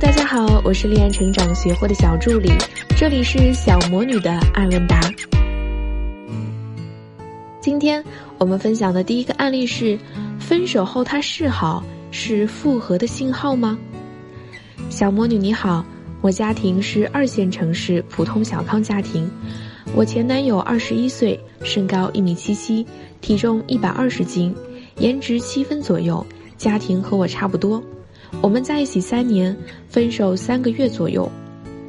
大家好，我是恋爱成长学会的小助理，这里是小魔女的爱问答。今天我们分享的第一个案例是：分手后他示好是复合的信号吗？小魔女你好，我家庭是二线城市普通小康家庭，我前男友二十一岁，身高一米七七，体重一百二十斤，颜值七分左右，家庭和我差不多。我们在一起三年，分手三个月左右，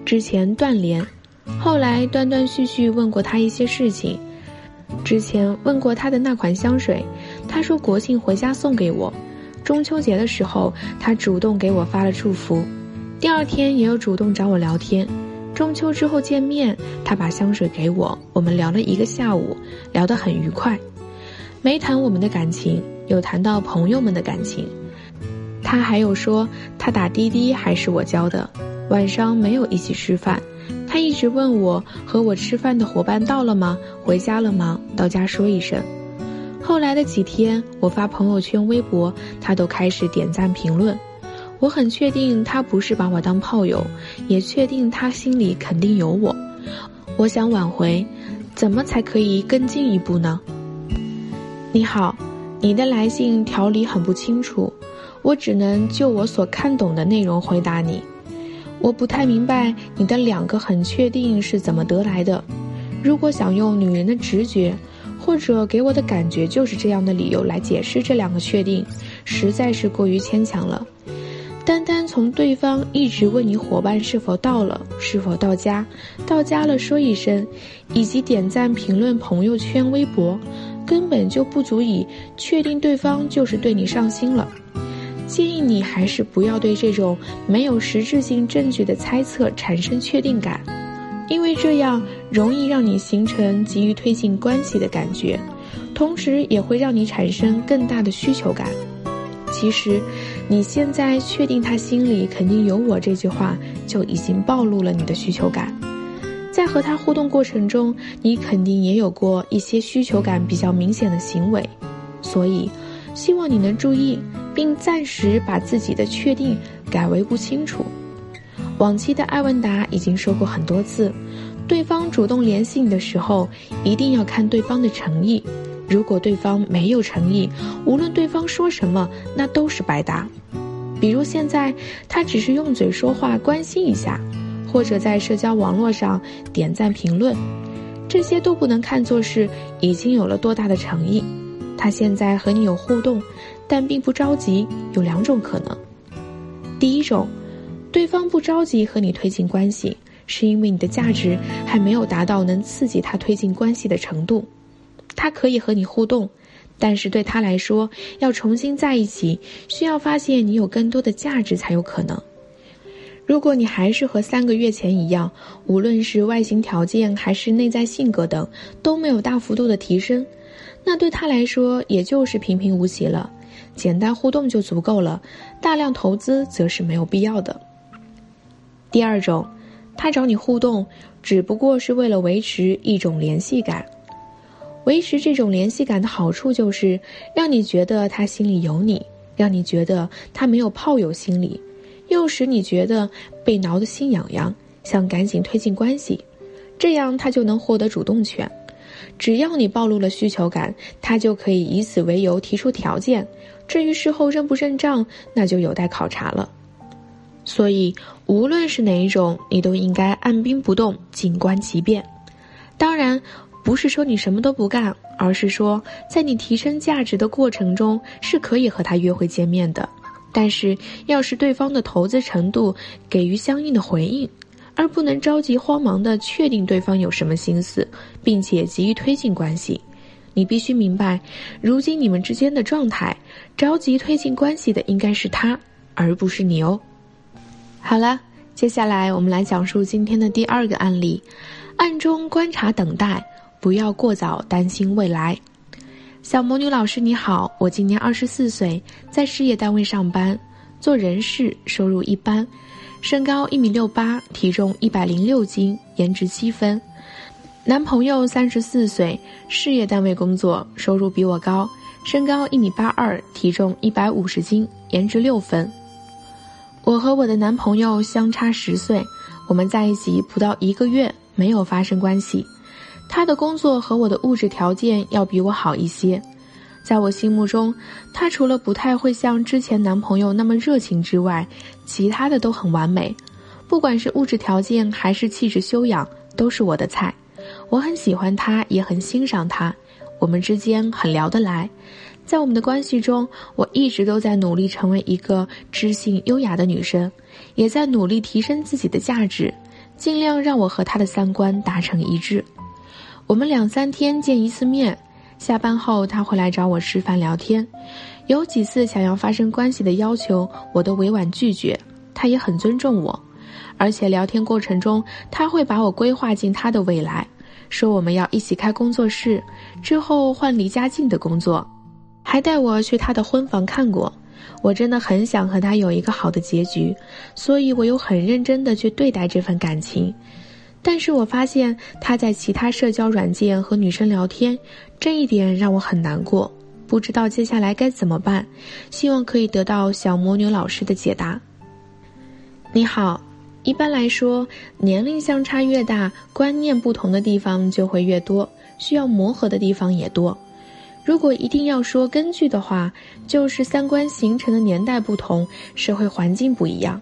之前断联，后来断断续续问过他一些事情。之前问过他的那款香水，他说国庆回家送给我，中秋节的时候他主动给我发了祝福，第二天也有主动找我聊天。中秋之后见面，他把香水给我，我们聊了一个下午，聊得很愉快，没谈我们的感情，有谈到朋友们的感情。他还有说，他打滴滴还是我教的，晚上没有一起吃饭，他一直问我和我吃饭的伙伴到了吗？回家了吗？到家说一声。后来的几天，我发朋友圈、微博，他都开始点赞评论。我很确定他不是把我当炮友，也确定他心里肯定有我。我想挽回，怎么才可以更进一步呢？你好，你的来信条理很不清楚。我只能就我所看懂的内容回答你。我不太明白你的两个很确定是怎么得来的。如果想用女人的直觉，或者给我的感觉就是这样的理由来解释这两个确定，实在是过于牵强了。单单从对方一直问你伙伴是否到了，是否到家，到家了说一声，以及点赞评论朋友圈、微博，根本就不足以确定对方就是对你上心了。建议你还是不要对这种没有实质性证据的猜测产生确定感，因为这样容易让你形成急于推进关系的感觉，同时也会让你产生更大的需求感。其实，你现在确定他心里肯定有我这句话，就已经暴露了你的需求感。在和他互动过程中，你肯定也有过一些需求感比较明显的行为，所以，希望你能注意。并暂时把自己的确定改为不清楚。往期的艾文达已经说过很多次，对方主动联系你的时候，一定要看对方的诚意。如果对方没有诚意，无论对方说什么，那都是白搭。比如现在他只是用嘴说话关心一下，或者在社交网络上点赞评论，这些都不能看作是已经有了多大的诚意。他现在和你有互动。但并不着急，有两种可能。第一种，对方不着急和你推进关系，是因为你的价值还没有达到能刺激他推进关系的程度。他可以和你互动，但是对他来说，要重新在一起，需要发现你有更多的价值才有可能。如果你还是和三个月前一样，无论是外形条件还是内在性格等都没有大幅度的提升，那对他来说也就是平平无奇了。简单互动就足够了，大量投资则是没有必要的。第二种，他找你互动，只不过是为了维持一种联系感。维持这种联系感的好处就是，让你觉得他心里有你，让你觉得他没有炮友心理，又使你觉得被挠得心痒痒，想赶紧推进关系，这样他就能获得主动权。只要你暴露了需求感，他就可以以此为由提出条件。至于事后认不认账，那就有待考察了。所以，无论是哪一种，你都应该按兵不动，静观其变。当然，不是说你什么都不干，而是说在你提升价值的过程中，是可以和他约会见面的。但是，要是对方的投资程度给予相应的回应，而不能着急慌忙的确定对方有什么心思，并且急于推进关系。你必须明白，如今你们之间的状态，着急推进关系的应该是他，而不是你哦。好了，接下来我们来讲述今天的第二个案例：暗中观察等待，不要过早担心未来。小魔女老师你好，我今年二十四岁，在事业单位上班，做人事，收入一般，身高一米六八，体重一百零六斤，颜值七分。男朋友三十四岁，事业单位工作，收入比我高，身高一米八二，体重一百五十斤，颜值六分。我和我的男朋友相差十岁，我们在一起不到一个月，没有发生关系。他的工作和我的物质条件要比我好一些，在我心目中，他除了不太会像之前男朋友那么热情之外，其他的都很完美，不管是物质条件还是气质修养，都是我的菜。我很喜欢他，也很欣赏他，我们之间很聊得来。在我们的关系中，我一直都在努力成为一个知性优雅的女生，也在努力提升自己的价值，尽量让我和他的三观达成一致。我们两三天见一次面，下班后他会来找我吃饭聊天。有几次想要发生关系的要求，我都委婉拒绝。他也很尊重我，而且聊天过程中他会把我规划进他的未来，说我们要一起开工作室，之后换离家近的工作，还带我去他的婚房看过。我真的很想和他有一个好的结局，所以我又很认真的去对待这份感情。但是我发现他在其他社交软件和女生聊天，这一点让我很难过，不知道接下来该怎么办，希望可以得到小魔女老师的解答。你好，一般来说，年龄相差越大，观念不同的地方就会越多，需要磨合的地方也多。如果一定要说根据的话，就是三观形成的年代不同，社会环境不一样。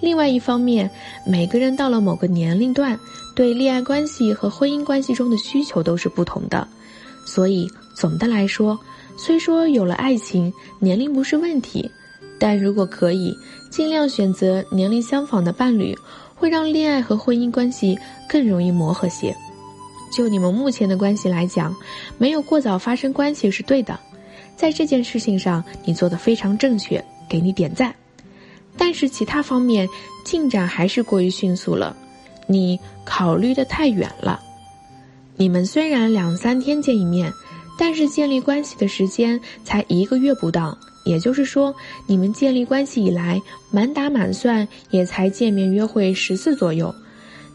另外一方面，每个人到了某个年龄段，对恋爱关系和婚姻关系中的需求都是不同的，所以总的来说，虽说有了爱情，年龄不是问题，但如果可以，尽量选择年龄相仿的伴侣，会让恋爱和婚姻关系更容易磨合些。就你们目前的关系来讲，没有过早发生关系是对的，在这件事情上你做的非常正确，给你点赞。但是其他方面进展还是过于迅速了，你考虑的太远了。你们虽然两三天见一面，但是建立关系的时间才一个月不到，也就是说，你们建立关系以来，满打满算也才见面约会十次左右，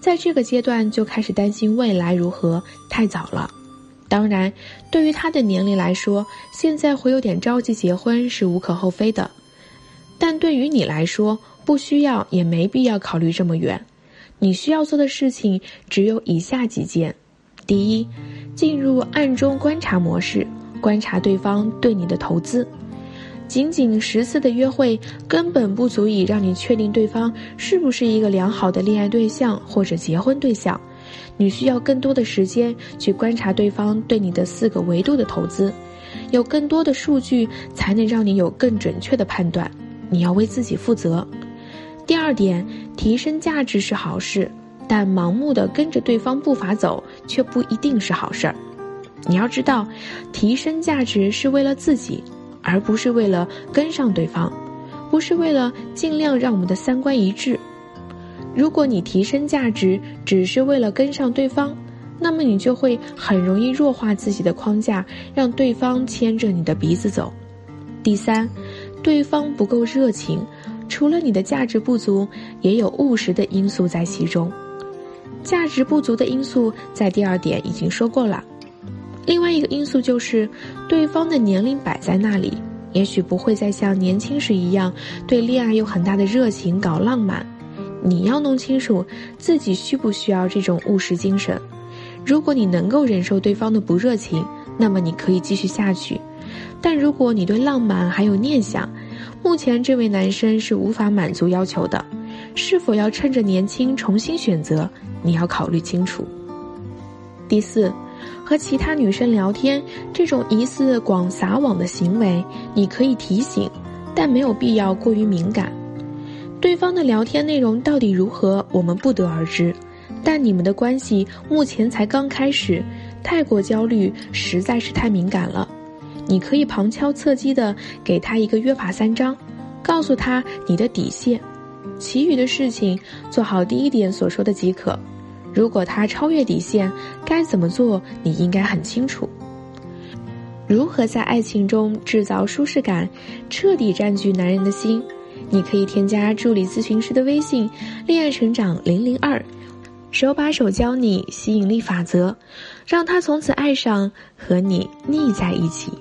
在这个阶段就开始担心未来如何，太早了。当然，对于他的年龄来说，现在会有点着急结婚是无可厚非的。但对于你来说，不需要也没必要考虑这么远。你需要做的事情只有以下几件：第一，进入暗中观察模式，观察对方对你的投资。仅仅十次的约会根本不足以让你确定对方是不是一个良好的恋爱对象或者结婚对象。你需要更多的时间去观察对方对你的四个维度的投资，有更多的数据才能让你有更准确的判断。你要为自己负责。第二点，提升价值是好事，但盲目的跟着对方步伐走却不一定是好事儿。你要知道，提升价值是为了自己，而不是为了跟上对方，不是为了尽量让我们的三观一致。如果你提升价值只是为了跟上对方，那么你就会很容易弱化自己的框架，让对方牵着你的鼻子走。第三。对方不够热情，除了你的价值不足，也有务实的因素在其中。价值不足的因素在第二点已经说过了。另外一个因素就是，对方的年龄摆在那里，也许不会再像年轻时一样对恋爱有很大的热情搞浪漫。你要弄清楚自己需不需要这种务实精神。如果你能够忍受对方的不热情，那么你可以继续下去。但如果你对浪漫还有念想，目前这位男生是无法满足要求的，是否要趁着年轻重新选择？你要考虑清楚。第四，和其他女生聊天这种疑似广撒网的行为，你可以提醒，但没有必要过于敏感。对方的聊天内容到底如何，我们不得而知，但你们的关系目前才刚开始，太过焦虑实在是太敏感了。你可以旁敲侧击的给他一个约法三章，告诉他你的底线，其余的事情做好第一点所说的即可。如果他超越底线，该怎么做你应该很清楚。如何在爱情中制造舒适感，彻底占据男人的心？你可以添加助理咨询师的微信“恋爱成长零零二”，手把手教你吸引力法则，让他从此爱上和你腻在一起。